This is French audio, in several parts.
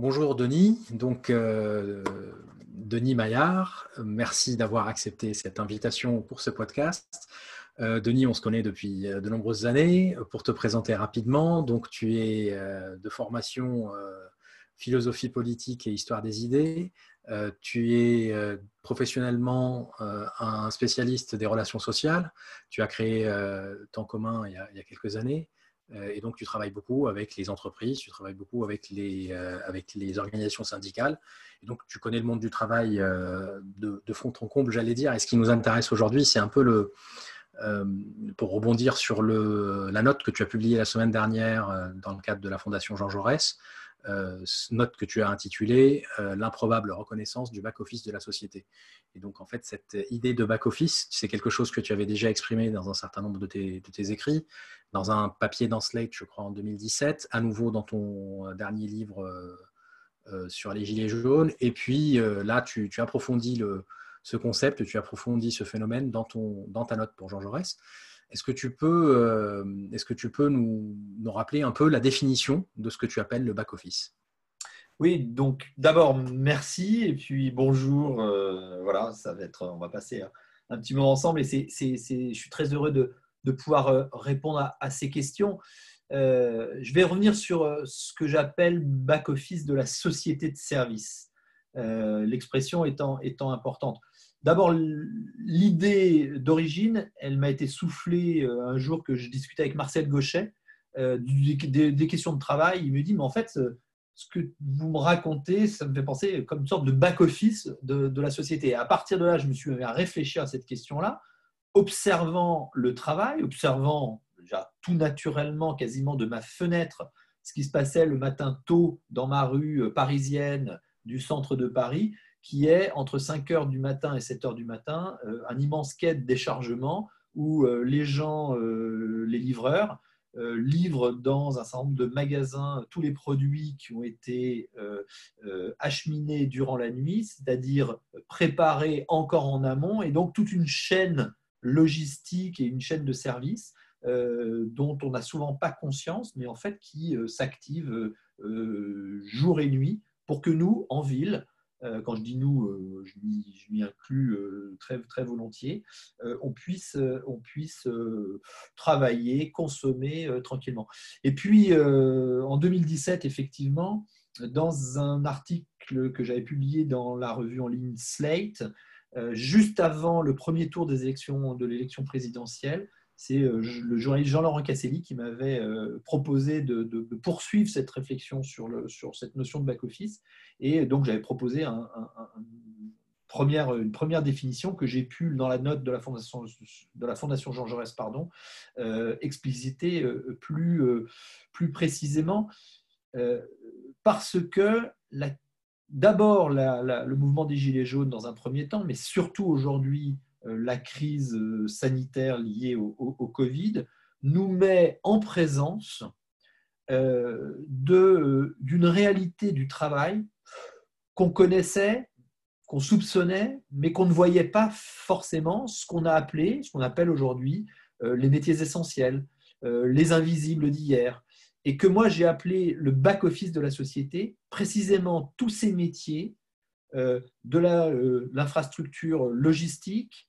Bonjour Denis, donc euh, Denis Maillard, merci d'avoir accepté cette invitation pour ce podcast. Euh, Denis, on se connaît depuis euh, de nombreuses années. Pour te présenter rapidement, donc tu es de formation philosophie politique et histoire des idées. tu es professionnellement un spécialiste des relations sociales. Tu as créé Temps commun il y a quelques années. Euh, et donc, tu travailles beaucoup avec les entreprises, tu travailles beaucoup avec les, euh, avec les organisations syndicales. Et donc, tu connais le monde du travail euh, de, fond en comble, j'allais dire. Et ce qui nous intéresse aujourd'hui, c'est un peu le. pour rebondir sur le, la note que tu as publiée la semaine dernière dans le cadre de la Fondation Jean Jaurès, euh, note que tu as intitulée euh, L'improbable reconnaissance du back-office de la société. Et donc, en fait, cette idée de back-office, c'est quelque chose que tu avais déjà exprimé dans un certain nombre de tes, écrits, dans un papier dans Slate, je crois, en 2017, à nouveau dans ton euh, dernier livre sur les Gilets jaunes. Et puis là, tu, approfondis ce concept, tu approfondis ce phénomène dans, dans ta note pour Jean Jaurès. Est-ce que tu peux, euh, nous, rappeler un peu la définition de ce que tu appelles le back-office? Oui, donc d'abord, merci et puis bonjour. Euh, voilà, ça va être, on va passer un, petit moment ensemble et je suis très heureux de, pouvoir euh, répondre à, ces questions. je vais revenir sur ce que j'appelle back-office de la société de service, l'expression étant importante. D'abord, l'idée d'origine, elle m'a été soufflée euh, un jour que je discutais avec Marcel Gauchet euh, des, questions de travail. Il me dit, mais en fait, ce que vous me racontez, ça me fait penser comme une sorte de back-office de, la société. Et à partir de là, je me suis mis à réfléchir à cette question-là, observant le travail, observant déjà tout naturellement, quasiment de ma fenêtre, ce qui se passait le matin tôt dans ma rue euh, parisienne du centre de Paris qui est entre 5 heures du matin et 7 heures du matin, euh, un immense quai de déchargement où euh, les gens, euh, les livreurs, livrent dans un certain nombre de magasins tous les produits qui ont été acheminés durant la nuit, c'est-à-dire préparés encore en amont, et donc toute une chaîne logistique et une chaîne de services dont on n'a souvent pas conscience, mais en fait qui s'active jour et nuit pour que nous, en ville, quand je dis nous, euh, je m'y inclus euh, très, très volontiers, on puisse, on puisse travailler, consommer tranquillement. Et puis, en 2017, effectivement, dans un article que j'avais publié dans la revue en ligne Slate, juste avant le premier tour des élections, de l'élection présidentielle, c'est euh, le journaliste Jean-Laurent Casselli qui m'avait euh, proposé de, poursuivre cette réflexion sur, cette notion de back-office. Et donc, j'avais proposé une, première, définition que j'ai pu, dans la note de la Fondation, Jean Jaurès, pardon, euh, expliciter plus, plus précisément. parce que d'abord, le mouvement des Gilets jaunes, dans un premier temps, mais surtout aujourd'hui, la crise euh, sanitaire liée au, Covid nous met en présence euh, d'une réalité du travail qu'on connaissait, qu'on soupçonnait, mais qu'on ne voyait pas forcément, ce qu'on a appelé, ce qu'on appelle aujourd'hui les métiers essentiels, les invisibles d'hier, et que moi j'ai appelé le back-office de la société, précisément tous ces métiers de l'infrastructure logistique,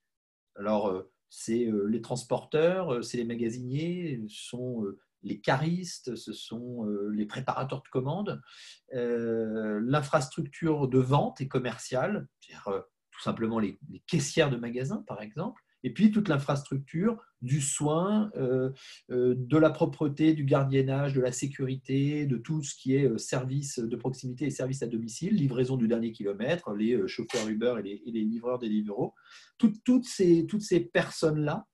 alors, euh, c'est euh, les transporteurs, euh, c'est les magasiniers, ce sont les caristes, ce sont les préparateurs de commandes, l'infrastructure de vente et commerciale, c'est-à-dire tout simplement les, caissières de magasins, par exemple, et puis toute l'infrastructure du soin, euh, euh, de la propreté, du gardiennage, de la sécurité, de tout ce qui est euh, service de proximité et service à domicile, livraison du dernier kilomètre, les chauffeurs Uber et les, livreurs des ces, toutes ces personnes-là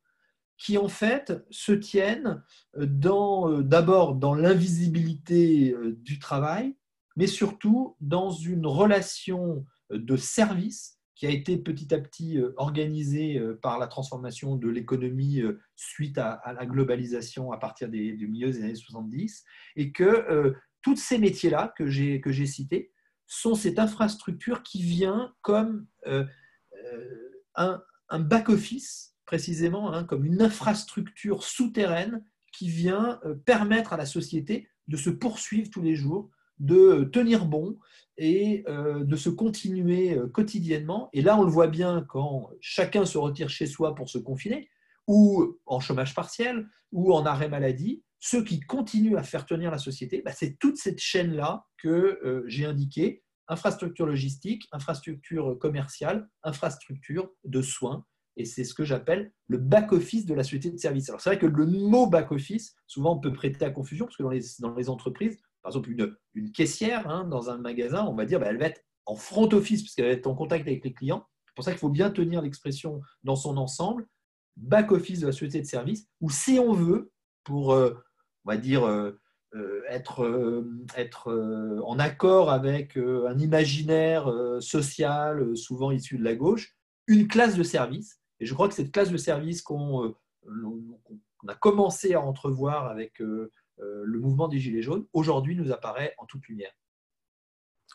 qui en fait se tiennent d'abord dans l'invisibilité du travail, mais surtout dans une relation de service qui a été petit à petit euh, organisé euh, par la transformation de l'économie euh, suite à, la globalisation à partir du milieu des années 70, et que tous ces métiers-là que j'ai cités sont cette infrastructure qui vient comme un, back-office, précisément, hein, comme une infrastructure souterraine qui vient permettre à la société de se poursuivre tous les jours de tenir bon et de se continuer quotidiennement. Et là, on le voit bien quand chacun se retire chez soi pour se confiner, ou en chômage partiel, ou en arrêt maladie. Ceux qui continuent à faire tenir la société, bah, c'est toute cette chaîne-là que j'ai indiquée infrastructure logistique, infrastructure commerciale, infrastructure de soins. Et c'est ce que j'appelle le back-office de la société de service. Alors c'est vrai que le mot back-office, souvent on peut prêter à confusion, parce que dans les, dans les entreprises, par exemple une, caissière hein, dans un magasin, on va dire bah, elle va être en front office, parce qu'elle va être en contact avec les clients. C'est pour ça qu'il faut bien tenir l'expression dans son ensemble, back-office de la société de service, ou si on veut, pour, euh, on va dire, euh, euh, être, être en accord avec un imaginaire social souvent issu de la gauche, une classe de service. Et je crois que cette classe de service qu'on a commencé à entrevoir avec le mouvement des Gilets jaunes, aujourd'hui nous apparaît en toute lumière.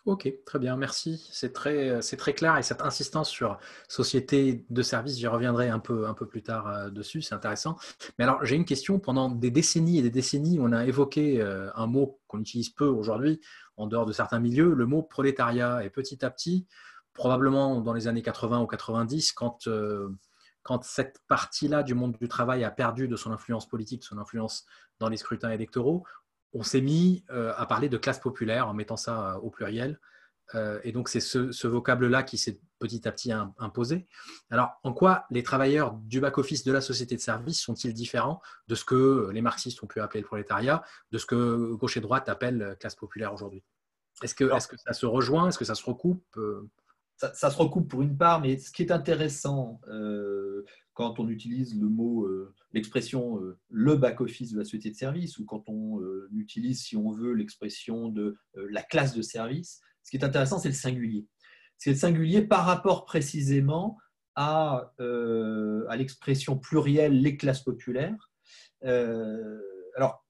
Ok, très bien, merci. C'est très, très clair et cette insistance sur société de service, j'y reviendrai un peu, un peu plus tard euh, dessus, c'est intéressant. Mais alors, j'ai une question. Pendant des décennies et des décennies, on a évoqué euh, un mot qu'on utilise peu aujourd'hui, en dehors de certains milieux, le mot prolétariat. Et petit à petit, probablement dans les années 80 ou 90, quand, euh, quand cette partie-là du monde du travail a perdu de son influence politique, son influence dans les scrutins électoraux, on s'est mis euh, à parler de classe populaire en mettant ça euh, au pluriel. Euh, et donc, c'est ce, vocable-là qui s'est petit à petit imposé. Alors, en quoi les travailleurs du back-office de la société de service sont-ils différents de ce que les marxistes ont pu appeler le prolétariat, de ce que gauche et droite appellent classe populaire aujourd'hui? Est-ce que, ça se rejoint? Est-ce que ça se recoupe ça, se recoupe pour une part, mais ce qui est intéressant quand on utilise le mot, euh, l'expression euh, le back-office de la société de service, ou quand on euh, utilise, si on veut, l'expression de la classe de service, ce qui est intéressant, c'est le singulier. C'est le singulier par rapport précisément à, à l'expression plurielle les classes populaires. alors,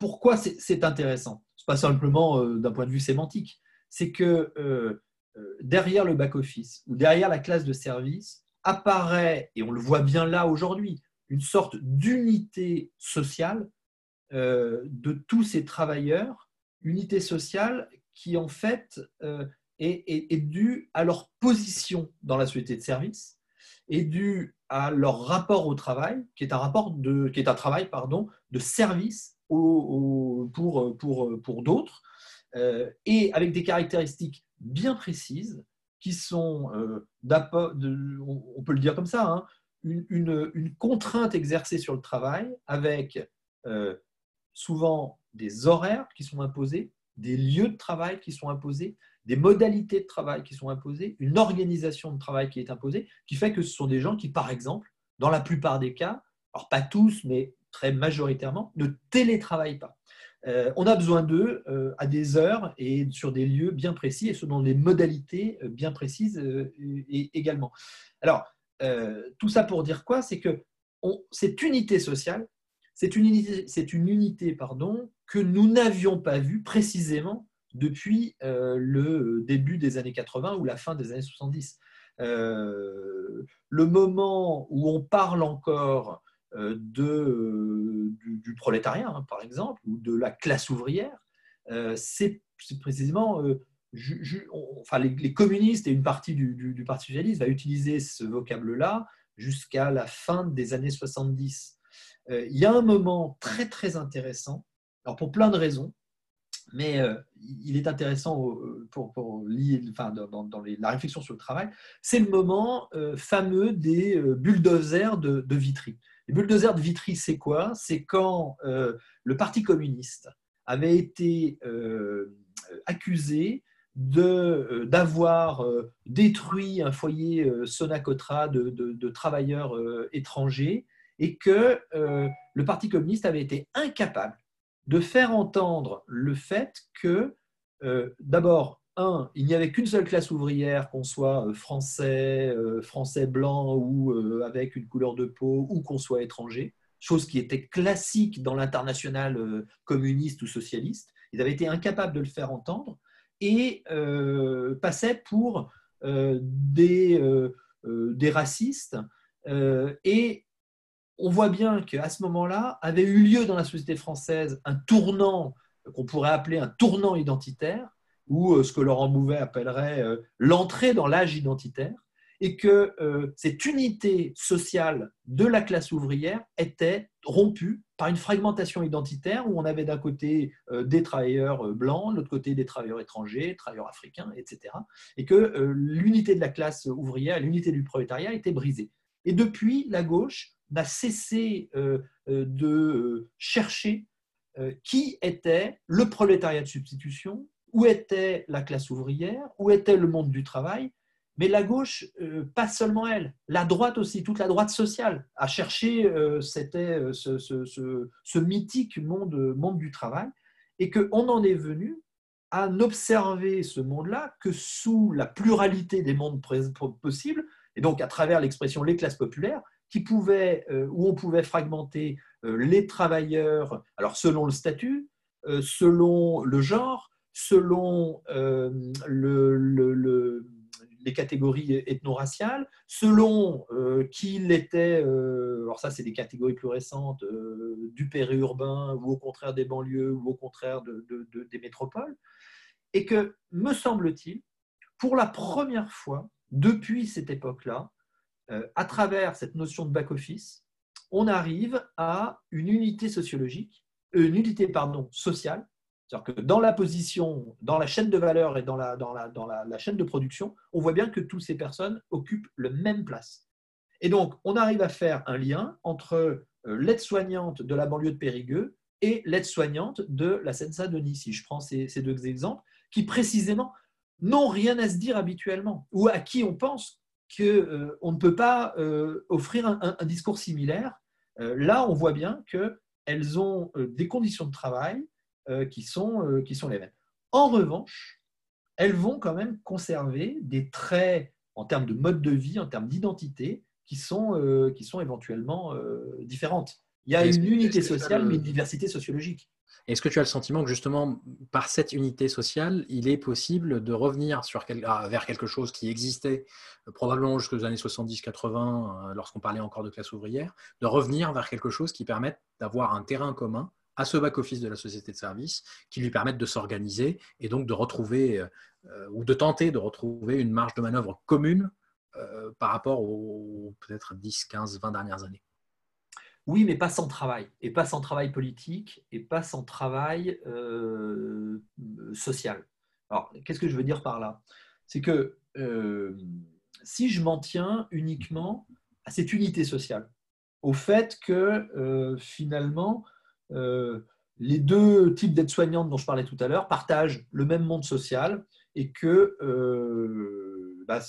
pourquoi c'est intéressant? Ce n'est pas simplement d'un point de vue sémantique. C'est que derrière le back-office ou derrière la classe de service, apparaît, et on le voit bien là aujourd'hui, une sorte d'unité sociale euh, de tous ces travailleurs, unité sociale qui en fait euh, est, due à leur position dans la société de service, est due à leur rapport au travail, qui est un rapport de, travail de service pour d'autres, euh, et avec des caractéristiques bien précises qui sont, euh, on peut le dire comme ça, hein, une, contrainte exercée sur le travail avec euh, souvent des horaires qui sont imposés, des lieux de travail qui sont imposés, des modalités de travail qui sont imposées, une organisation de travail qui est imposée, qui fait que ce sont des gens qui, par exemple, dans la plupart des cas, alors pas tous, mais très majoritairement, ne télétravaillent pas. Euh, on a besoin d'eux euh, à des heures et sur des lieux bien précis et selon des modalités euh, bien précises également. Alors, tout ça pour dire quoi? C'est que cette unité sociale, c'est une unité, c'est une unité pardon, que nous n'avions pas vue précisément depuis le début des années 80 ou la fin des années 70. le moment où on parle encore de, euh, du, prolétariat, hein, par exemple, ou de la classe ouvrière, euh, c'est précisément enfin, les, communistes et une partie du, Parti socialiste va utiliser ce vocable-là jusqu'à la fin des années 70. il y a un moment très très intéressant, alors pour plein de raisons, mais il est intéressant pour, pour enfin, dans, la réflexion sur le travail, c'est le moment fameux des bulldozers de Vitry. Les de Vitry, c'est quoi? C'est quand euh, le Parti communiste avait été euh, accusé euh, d'avoir détruit un foyer Sonacotra de, travailleurs étrangers et que le Parti communiste avait été incapable de faire entendre le fait que, d'abord, il n'y avait qu'une seule classe ouvrière, qu'on soit euh, français, euh, français blanc ou euh, avec une couleur de peau, ou qu'on soit étranger, chose qui était classique dans l'international communiste ou socialiste. Ils avaient été incapables de le faire entendre et passaient pour des, des racistes. et on voit bien qu'à ce moment-là avait eu lieu dans la société française un tournant qu'on pourrait appeler un tournant identitaire, ou ce que Laurent Bouvet appellerait l'entrée dans l'âge identitaire, et que cette unité sociale de la classe ouvrière était rompue par une fragmentation identitaire où on avait d'un côté des travailleurs blancs, de l'autre côté des travailleurs étrangers, travailleurs africains, etc. Et que l'unité de la classe ouvrière, l'unité du prolétariat était brisée. Et depuis, la gauche n'a cessé de chercher qui était le prolétariat de substitution, où était la classe ouvrière, où était le monde du travail, mais la gauche, euh, pas seulement elle, la droite aussi, toute la droite sociale, a cherché euh, c'était euh, ce, mythique monde, monde du travail, et qu'on en est venu à n'observer ce monde-là que sous la pluralité des mondes possibles, et donc à travers l'expression les classes populaires, qui pouvaient, où on pouvait fragmenter les travailleurs, alors selon le statut, selon le genre, selon le les catégories ethno-raciales, selon euh, qu'il était, euh, alors ça c'est des catégories plus récentes, euh, du périurbain ou au contraire des banlieues ou au contraire des métropoles, et que, me semble-t-il, pour la première fois depuis cette époque-là, à travers cette notion de back-office, on arrive à une unité sociologique, une unité pardon, sociale, c'est-à-dire que dans la position, dans la chaîne de valeur et dans la, dans, la, dans la, chaîne de production, on voit bien que toutes ces personnes occupent la même place. Et donc, on arrive à faire un lien entre euh, l'aide-soignante de la banlieue de Périgueux et l'aide-soignante de la Seine-Saint-Denis, si je prends ces, ces, deux exemples, qui précisément n'ont rien à se dire habituellement, ou à qui on pense qu'on euh, ne peut pas euh, offrir un, discours similaire. là, on voit bien qu'elles ont des conditions de travail, euh, qui, sont, euh, qui sont les mêmes. En revanche, elles vont quand même conserver des traits en termes de mode de vie, en termes d'identité, qui, sont euh, qui sont éventuellement différentes. Il y a une unité sociale, mais une diversité sociologique. Est-ce que tu as le sentiment que justement, par cette unité sociale, il est possible de revenir sur ah, vers quelque chose qui existait probablement jusqu'aux années 70-80, lorsqu'on parlait encore de classe ouvrière, de revenir vers quelque chose qui permette d'avoir un terrain commun à ce back-office de la société de service qui lui permettent de s'organiser et donc de retrouver euh, ou de tenter de retrouver une marge de manœuvre commune euh, par rapport aux peut-être 10, 15, 20 dernières années. Oui, mais pas sans travail, et pas sans travail politique, et pas sans travail euh, social. Alors, qu'est-ce que je veux dire par là? C'est que si je m'en tiens uniquement à cette unité sociale, au fait que finalement, les deux types d'aides-soignantes dont je parlais tout à l'heure partagent le même monde social et que euh, bah,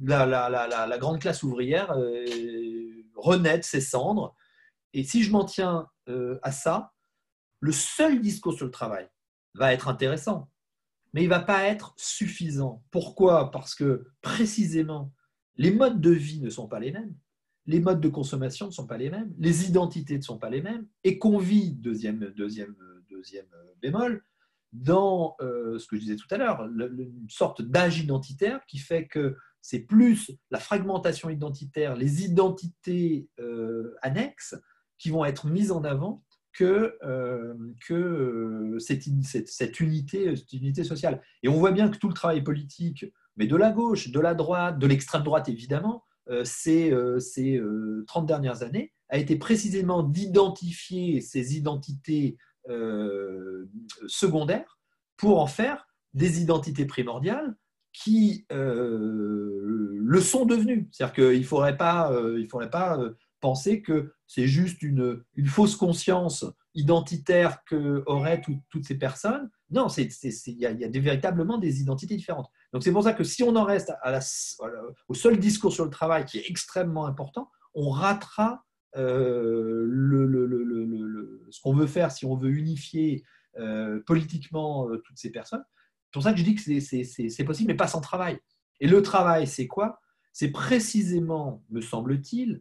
la, grande classe ouvrière euh, renaît de ses cendres. Et si je m'en tiens à ça, le seul discours sur le travail va être intéressant, mais il ne va pas être suffisant. Pourquoi? Parce que précisément, les modes de vie ne sont pas les mêmes les modes de consommation ne sont pas les mêmes, les identités ne sont pas les mêmes, et qu'on vit, deuxième, deuxième, deuxième bémol, dans euh, ce que je disais tout à l'heure, une sorte d'âge identitaire qui fait que c'est plus la fragmentation identitaire, les identités euh, annexes qui vont être mises en avant que, euh, que cette, cette, unité, cette unité sociale. Et on voit bien que tout le travail politique, mais de la gauche, de la droite, de l'extrême droite évidemment, euh, ces, euh, ces 30 euh, dernières années a été précisément d'identifier ces identités secondaires pour en faire des identités primordiales qui le sont devenues. C'est-à-dire qu'il ne faudrait pas, penser que c'est juste une, fausse conscience identitaire qu'auraient toutes ces personnes. Non, il y, y a véritablement des identités différentes. Donc c'est pour ça que si on en reste au seul discours sur le travail qui est extrêmement important, on ratera euh, ce qu'on veut faire si on veut unifier euh, politiquement euh, toutes ces personnes. C'est pour ça que je dis que c'est possible, mais pas sans travail. Et le travail, c'est quoi? C'est précisément, me semble-t-il,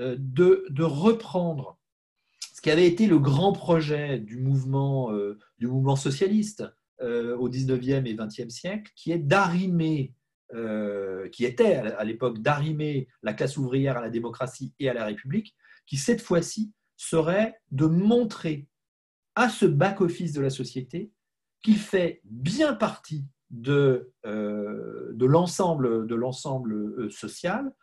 de, reprendre ce qui avait été le grand projet du mouvement, socialiste, au 19e et 20e siècle, qui est d'arrimer, euh, qui était à l'époque d'arrimer la classe ouvrière à la démocratie et à la République, qui cette fois-ci serait de montrer à ce back-office de la société qui fait bien partie de, euh, de l'ensemble euh, social,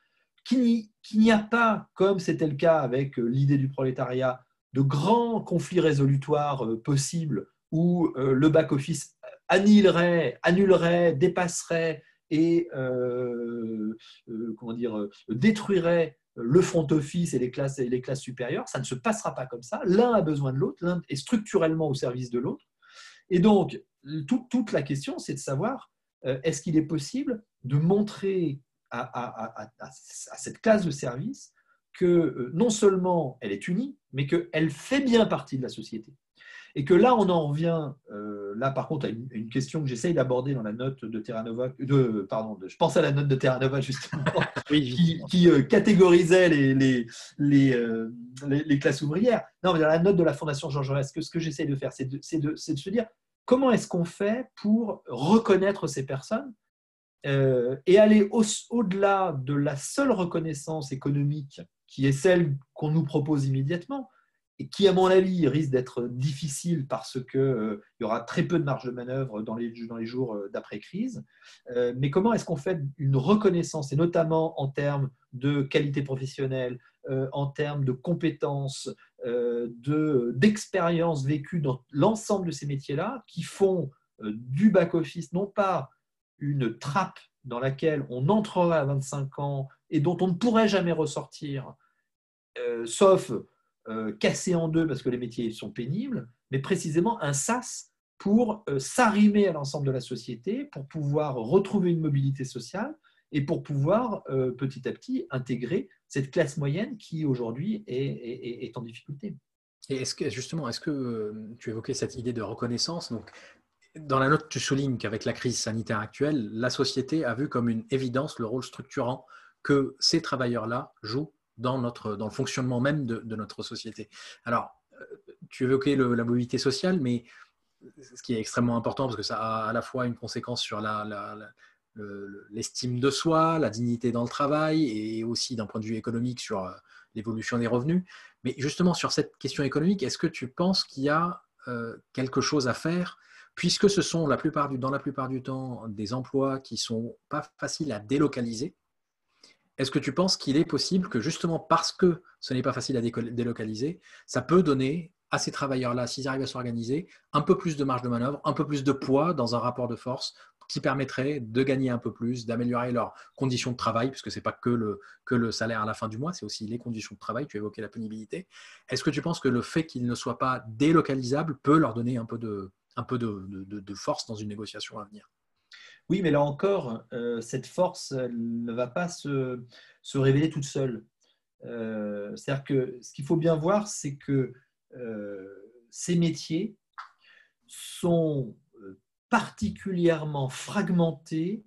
qu'il n'y a pas, comme c'était le cas avec euh, l'idée du prolétariat, de grands conflits résolutoires possibles où le back-office annulerait, annulerait, dépasserait et comment dire, détruirait le front office et les classes, les classes supérieures. Ça ne se passera pas comme ça. L'un a besoin de l'autre, l'un est structurellement au service de l'autre. Et donc, toute la question, c'est de savoir euh, est-ce qu'il est possible de montrer à, cette classe de service que euh, non seulement elle est unie, mais qu'elle fait bien partie de la société. Et que là, on en revient, euh, là par contre, à une, question que j'essaye d'aborder dans la note de Terranova, de, pardon, je pense à la note de Terranova justement, qui, catégorisait les, les, les, classes ouvrières. Non, mais dans la note de la Fondation Jean Jaurès, ce que j'essaye de faire, c'est de, de, se dire comment est-ce qu'on fait pour reconnaître ces personnes euh, et aller au-delà de la seule reconnaissance économique qui est celle qu'on nous propose immédiatement et qui, à mon avis, risque d'être difficile parce qu'il euh, y aura très peu de marge de manœuvre dans les, jours euh, d'après-crise. mais comment est-ce qu'on fait une reconnaissance, et notamment en termes de qualité professionnelle, en termes de compétences, euh, d'expériences vécues dans l'ensemble de ces métiers-là qui font euh, du back-office non pas une trappe dans laquelle on entrerait à 25 ans et dont on ne pourrait jamais ressortir, euh, cassé en deux parce que les métiers sont pénibles, mais précisément un sas pour s'arrimer à l'ensemble de la société, pour pouvoir retrouver une mobilité sociale et pour pouvoir petit à petit intégrer cette classe moyenne qui aujourd'hui est, en difficulté. Et justement, est-ce que euh, tu évoquais cette idée de reconnaissance? Donc, dans la note, tu soulignes qu'avec la crise sanitaire actuelle, la société a vu comme une évidence le rôle structurant que ces travailleurs-là jouent dans, notre, dans le fonctionnement même de, notre société. Alors, euh, tu évoquais la mobilité sociale, mais ce qui est extrêmement important parce que ça a à la fois une conséquence sur l'estime de soi, la dignité dans le travail et aussi d'un point de vue économique sur euh, l'évolution des revenus. Mais justement, sur cette question économique, est-ce que tu penses qu'il y a euh, quelque chose à faire puisque ce sont la plupart du, dans la plupart du temps des emplois qui sont pas faciles à délocaliser Est-ce que tu penses qu'il est possible que justement parce que ce n'est pas facile à délocaliser, ça peut donner à ces travailleurs-là, s'ils arrivent à s'organiser, un peu plus de marge de manœuvre, un peu plus de poids dans un rapport de force qui permettrait de gagner un peu plus, d'améliorer leurs conditions de travail, puisque ce n'est pas que le, salaire à la fin du mois, c'est aussi les conditions de travail. Tu évoquais la pénibilité. Est-ce que tu penses que le fait qu'ils ne soient pas délocalisables peut leur donner un peu de, force dans une négociation à venir? Oui, mais là encore, euh, cette force ne va pas se, se révéler toute seule. Euh, c'est-à-dire que ce qu'il faut bien voir, c'est que euh, ces métiers sont particulièrement fragmentés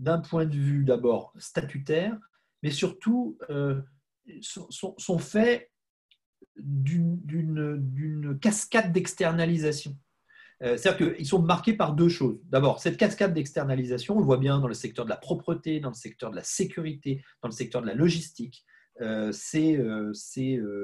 d'un point de vue d'abord statutaire, mais surtout euh, sont, faits d'une cascade d'externalisation. Euh, c'est-à-dire qu'ils sont marqués par deux choses. D'abord, cette cascade d'externalisation, on le voit bien dans le secteur de la propreté, dans le secteur de la sécurité, dans le secteur de la logistique. Euh, c'est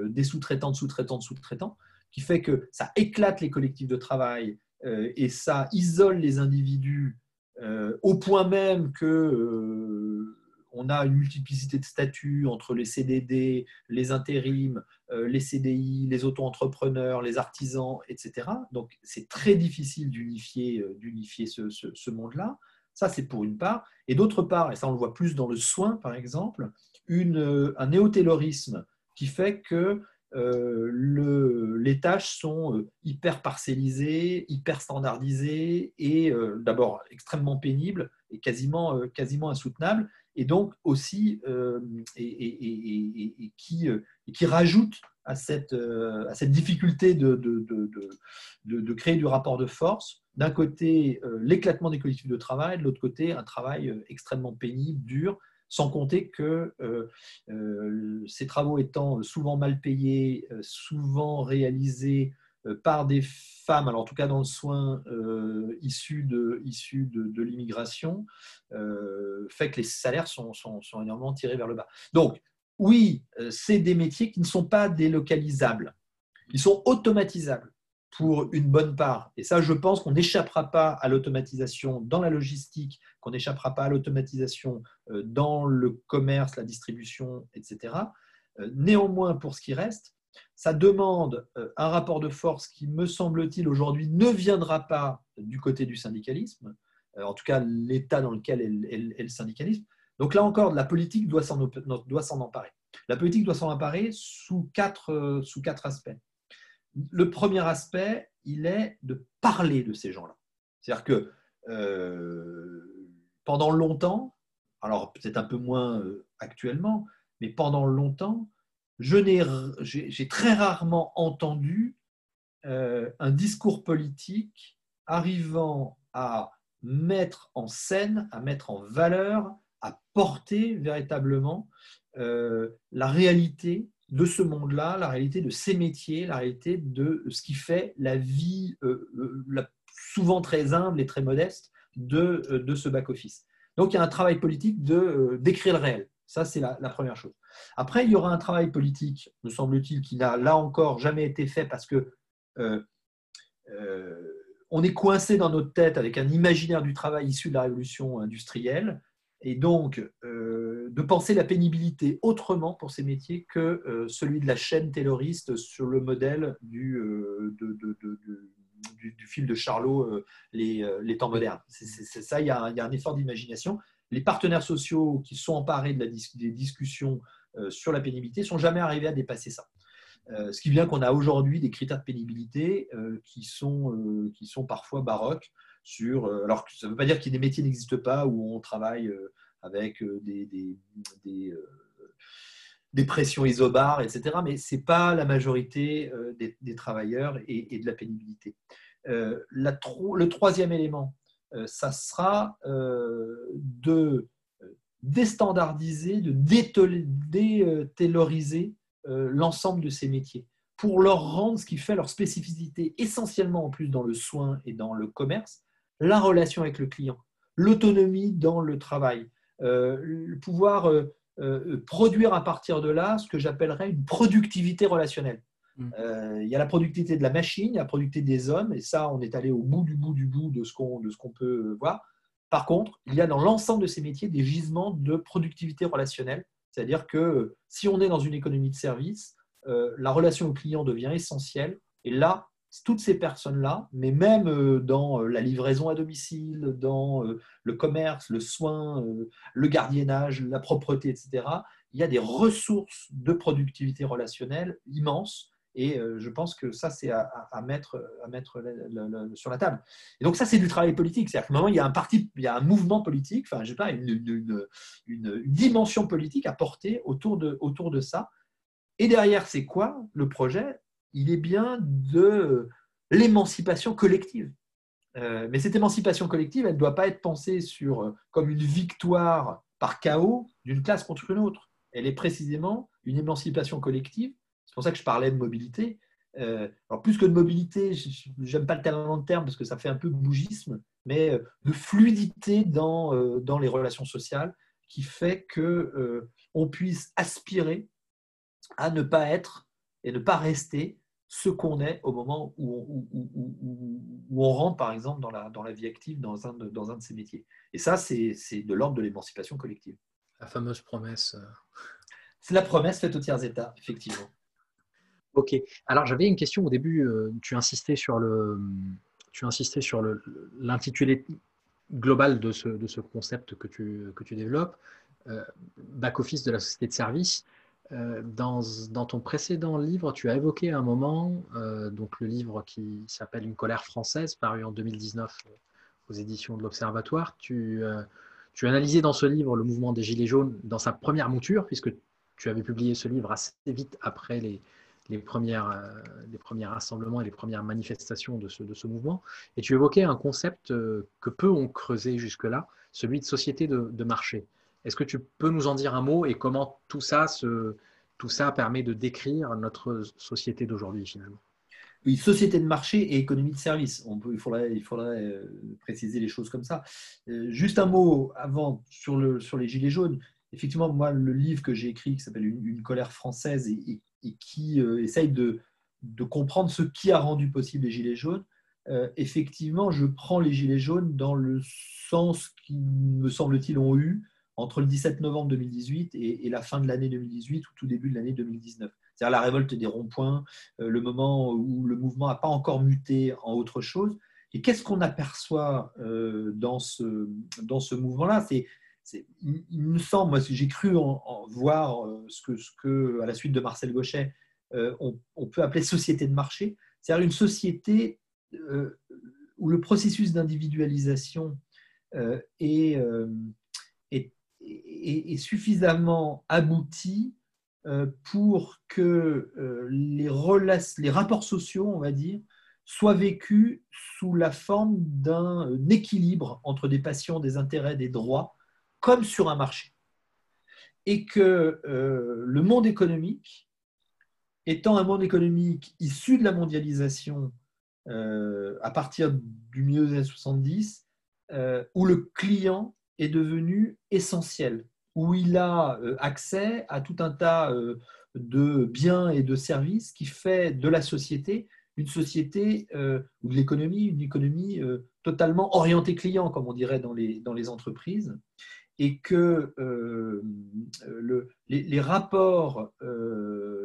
des sous-traitants, de sous-traitants, de sous-traitants, qui fait que ça éclate les collectifs de travail, euh, et ça isole les individus euh, au point même que euh, on a une multiplicité de statuts entre les CDD, les intérims, les CDI, les auto-entrepreneurs, les artisans, etc. Donc c'est très difficile d'unifier, d'unifier ce, monde-là. Ça, c'est pour une part. Et d'autre part, et ça on le voit plus dans le soin, par exemple, une, un néo-taylorisme qui fait que euh, le, les tâches sont euh, hyper parcellisées, hyper standardisées et euh, d'abord extrêmement pénibles et quasiment, quasiment insoutenables, et donc aussi et, qui, rajoute à cette, cette difficulté de, créer du rapport de force. D'un côté, l'éclatement des collectifs de travail, de l'autre côté, un travail extrêmement pénible, dur, sans compter que euh, euh, ces travaux étant souvent mal payés, euh, souvent réalisés par des femmes, alors en tout cas dans le soin issu de, issu de, l'immigration, fait que les salaires sont, sont, énormément tirés vers le bas. Donc, oui, c'est des métiers qui ne sont pas délocalisables. Ils sont automatisables. pour une bonne part. Et ça, je pense qu'on n'échappera pas à l'automatisation dans la logistique, qu'on n'échappera pas à l'automatisation euh, dans le commerce, la distribution, etc. Euh, néanmoins, pour ce qui reste, ça demande euh, un rapport de force qui, me semble-t-il, aujourd'hui ne viendra pas du côté du syndicalisme, en tout cas l'état dans lequel est, le syndicalisme. Donc là encore, la politique doit s'en emparer. La politique doit s'en emparer sous quatre, sous quatre aspects le premier aspect, il est de parler de ces gens-là. C'est-à-dire que euh, pendant longtemps, alors peut-être un peu moins euh, actuellement, mais pendant longtemps, j'ai très rarement entendu euh, un discours politique arrivant à mettre en scène, à mettre en valeur, à porter véritablement la réalité de ce monde-là, la réalité de ces métiers, la réalité de ce qui fait la vie euh, euh, souvent très humble et très modeste de, euh, de ce back-office. Donc il y a un travail politique de d'écrire le réel. Ça, c'est la, première chose. Après, il y aura un travail politique, me semble-t-il, qui n'a là encore jamais été fait parce que on est coincé dans notre tête avec un imaginaire du travail issu de la révolution industrielle et donc euh, de penser la pénibilité autrement pour ces métiers que euh, celui de la chaîne tayloriste sur le modèle du, euh, du, film de Charlot, les, temps modernes. C'est ça, il y, a, un effort d'imagination. Les partenaires sociaux qui sont emparés de la des discussions sur la pénibilité sont jamais arrivés à dépasser ça. ce qui vient qu'on a aujourd'hui des critères de pénibilité qui, sont, qui sont parfois baroques sur. Euh, alors, ça ne veut pas dire a des métiers n'existent pas où on travaille euh, avec euh, des, pressions isobars, etc. Mais ce n'est pas la majorité des, travailleurs et, de la pénibilité. le troisième élément, ça sera de déstandardiser, de détailoriser l'ensemble de ces métiers pour leur rendre ce qui fait leur spécificité, essentiellement en plus dans le soin et dans le commerce, la relation avec le client, l'autonomie dans le travail, euh, pouvoir euh, euh, produire à partir de là ce que j'appellerais une productivité relationnelle. Mm. il y a la productivité de la machine, il y a la productivité des hommes, et ça, on est allé au bout du bout du bout de ce qu'on qu'on peut voir. Par contre, il y a dans l'ensemble de ces métiers des gisements de productivité relationnelle, c'est-à-dire que si on est dans une économie de service, la relation au client devient essentielle, et là, toutes ces personnes-là, mais même euh, dans euh, la livraison à domicile, dans euh, le commerce, le soin, le gardiennage, la propreté, etc., il y a des ressources de productivité relationnelle immenses. Et je pense que ça, c'est à, mettre, sur la table. Et donc ça, c'est du travail politique. C'est-à-dire qu'à un moment, il y a un parti, il y a un mouvement politique, enfin, je sais pas, une, dimension politique à porter autour de ça. Et derrière, c'est quoi le projet? Il est bien de l'émancipation collective. Euh, mais cette émancipation collective, elle ne doit pas être pensée sur, euh, comme une victoire par chaos d'une classe contre une autre. Elle est précisément une émancipation collective. C'est pour ça que je parlais de mobilité. Euh, alors plus que de mobilité, j'aime pas le terme parce que ça fait un peu bougisme, mais de fluidité dans, dans les relations sociales qui fait que on puisse aspirer à ne pas être et ne pas rester ce qu'on est au moment où on, rentre, par exemple, dans la, dans la vie active dans un, de, dans un de ces métiers. Et ça, c'est de l'ordre de l'émancipation collective. La fameuse promesse. Euh. C'est la promesse faite aux tiers états, effectivement. Ok. Alors, j'avais une question au début. Euh, tu insistais sur le, tu insistais sur l'intitulé global de ce, de ce, concept que tu, que tu développes, euh, back-office de la société de service. Euh, dans, ton précédent livre, tu as évoqué un moment, euh, donc le livre qui s'appelle Une colère française, paru en 2019 euh, aux éditions de l'Observatoire. Tu, tu analysais dans ce livre le mouvement des Gilets jaunes dans sa première mouture, puisque tu avais publié ce livre assez vite après les, premières, premiers rassemblements et les premières manifestations de ce, mouvement. Et tu évoquais un concept que peu ont creusé jusque-là, celui de société de marché. Est-ce que tu peux nous en dire un mot et comment tout ça, tout ça permet de décrire notre société d'aujourd'hui finalement? Oui, société de marché et économie de service. On peut, il faudrait, euh, préciser les choses comme ça. Euh, juste un mot avant sur, le, sur les Gilets jaunes. Effectivement, moi, le livre que j'ai écrit qui s'appelle une, colère française et, qui euh, essaye de, de comprendre ce qui a rendu possible les Gilets jaunes, effectivement, je prends les Gilets jaunes dans le sens qu'ils, me semble-t-il, ont eu entre le 17 novembre 2018 et, la fin de l'année 2018 ou tout début de l'année 2019. C'est-à-dire la révolte des ronds-points, le moment où le mouvement n'a pas encore muté en autre chose. Et qu'est-ce qu'on aperçoit dans ce, dans ce mouvement-là? Il me semble, moi, j'ai cru voir ce que, ce que, à la suite de Marcel Gauchet, on, peut appeler société de marché, c'est-à-dire une société euh, où le processus d'individualisation euh, euh, est, suffisamment abouti pour que les, les rapports sociaux, on va dire, soient vécus sous la forme d'un équilibre entre des passions, des intérêts, des droits, comme sur un marché. Et que le monde économique, étant un monde économique issu de la mondialisation euh, à partir du milieu des années 70, euh, où le client est devenu essentiel, où il a euh, accès à tout un tas de biens et de services qui fait de la société une société ou de l'économie, une économie totalement orientée client, comme on dirait dans les, dans les entreprises, et que le, les, les, rapports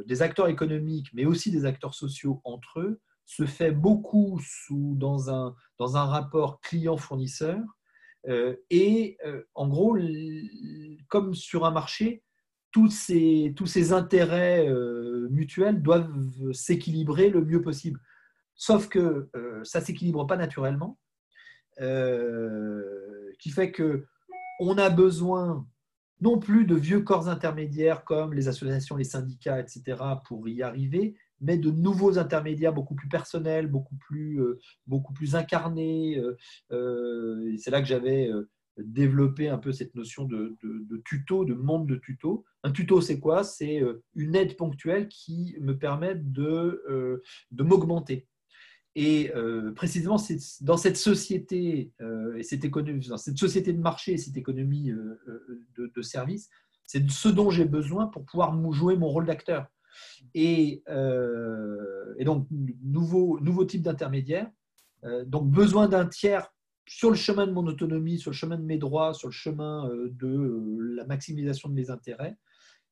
des acteurs économiques, mais aussi des acteurs sociaux entre eux, se fait beaucoup sous, dans, un, dans un rapport client-fournisseur. Euh, et euh, en gros, comme sur un marché, tous ces, intérêts euh, mutuels doivent s'équilibrer le mieux possible. Sauf que ça ne s'équilibre pas naturellement, qui fait que on a besoin non plus de vieux corps intermédiaires comme les associations, les syndicats, etc., pour y arriver, mais de nouveaux intermédiaires beaucoup plus personnels, beaucoup plus, euh, beaucoup plus incarnés. Euh, euh, c'est là que j'avais développé un peu cette notion de, tuto, de monde de tuto. Un tuto, c'est quoi? C'est une aide ponctuelle qui me permet de, de m'augmenter. Et précisément, c'est dans cette société et cette économie, dans cette société de marché et cette économie de service, c'est ce dont j'ai besoin pour pouvoir jouer mon rôle d'acteur. Euh, et, donc, nouveau, nouveau type d'intermédiaire. Euh, donc, besoin d'un tiers sur le chemin de mon autonomie, sur le chemin de mes droits, sur le chemin euh, de la maximisation de mes intérêts.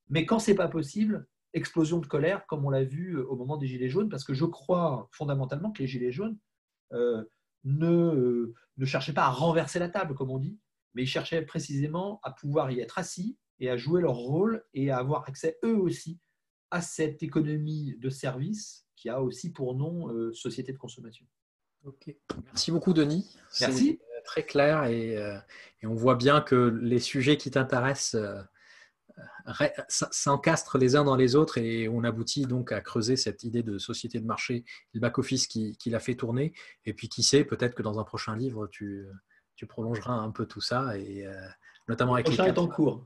Mais quand ce n'est pas possible, explosion de colère, comme on l'a vu au moment des Gilets jaunes, parce que je crois fondamentalement que les Gilets jaunes ne, ne cherchaient pas à renverser la table, comme on dit, mais ils cherchaient précisément à pouvoir y être assis et à jouer leur rôle et à avoir accès eux aussi à cette économie de service qui a aussi pour nom euh, société de consommation. Ok, merci beaucoup Denis. Merci. Très clair et, euh, et, on voit bien que les sujets qui t'intéressent euh, s'encastrent les uns dans les autres et on aboutit donc à creuser cette idée de société de marché, le back-office qui, qui l'a fait tourner. Et puis qui sait, peut-être que dans un prochain livre, tu, tu prolongeras un peu tout ça et notamment avec le prochain est en cours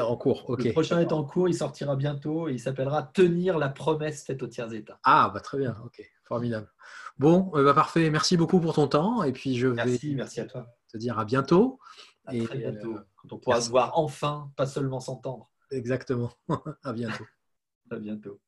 en cours, ok. Le prochain est en cours, il sortira bientôt et il s'appellera Tenir la promesse faite aux tiers états. Ah, bah très bien, ok, formidable. Bon, euh, bah, parfait, merci beaucoup pour ton temps et puis je vais merci à toi. te dire à bientôt. À et, très bientôt, euh, quand on pourra se voir enfin, pas seulement s'entendre. Exactement, à bientôt. à bientôt.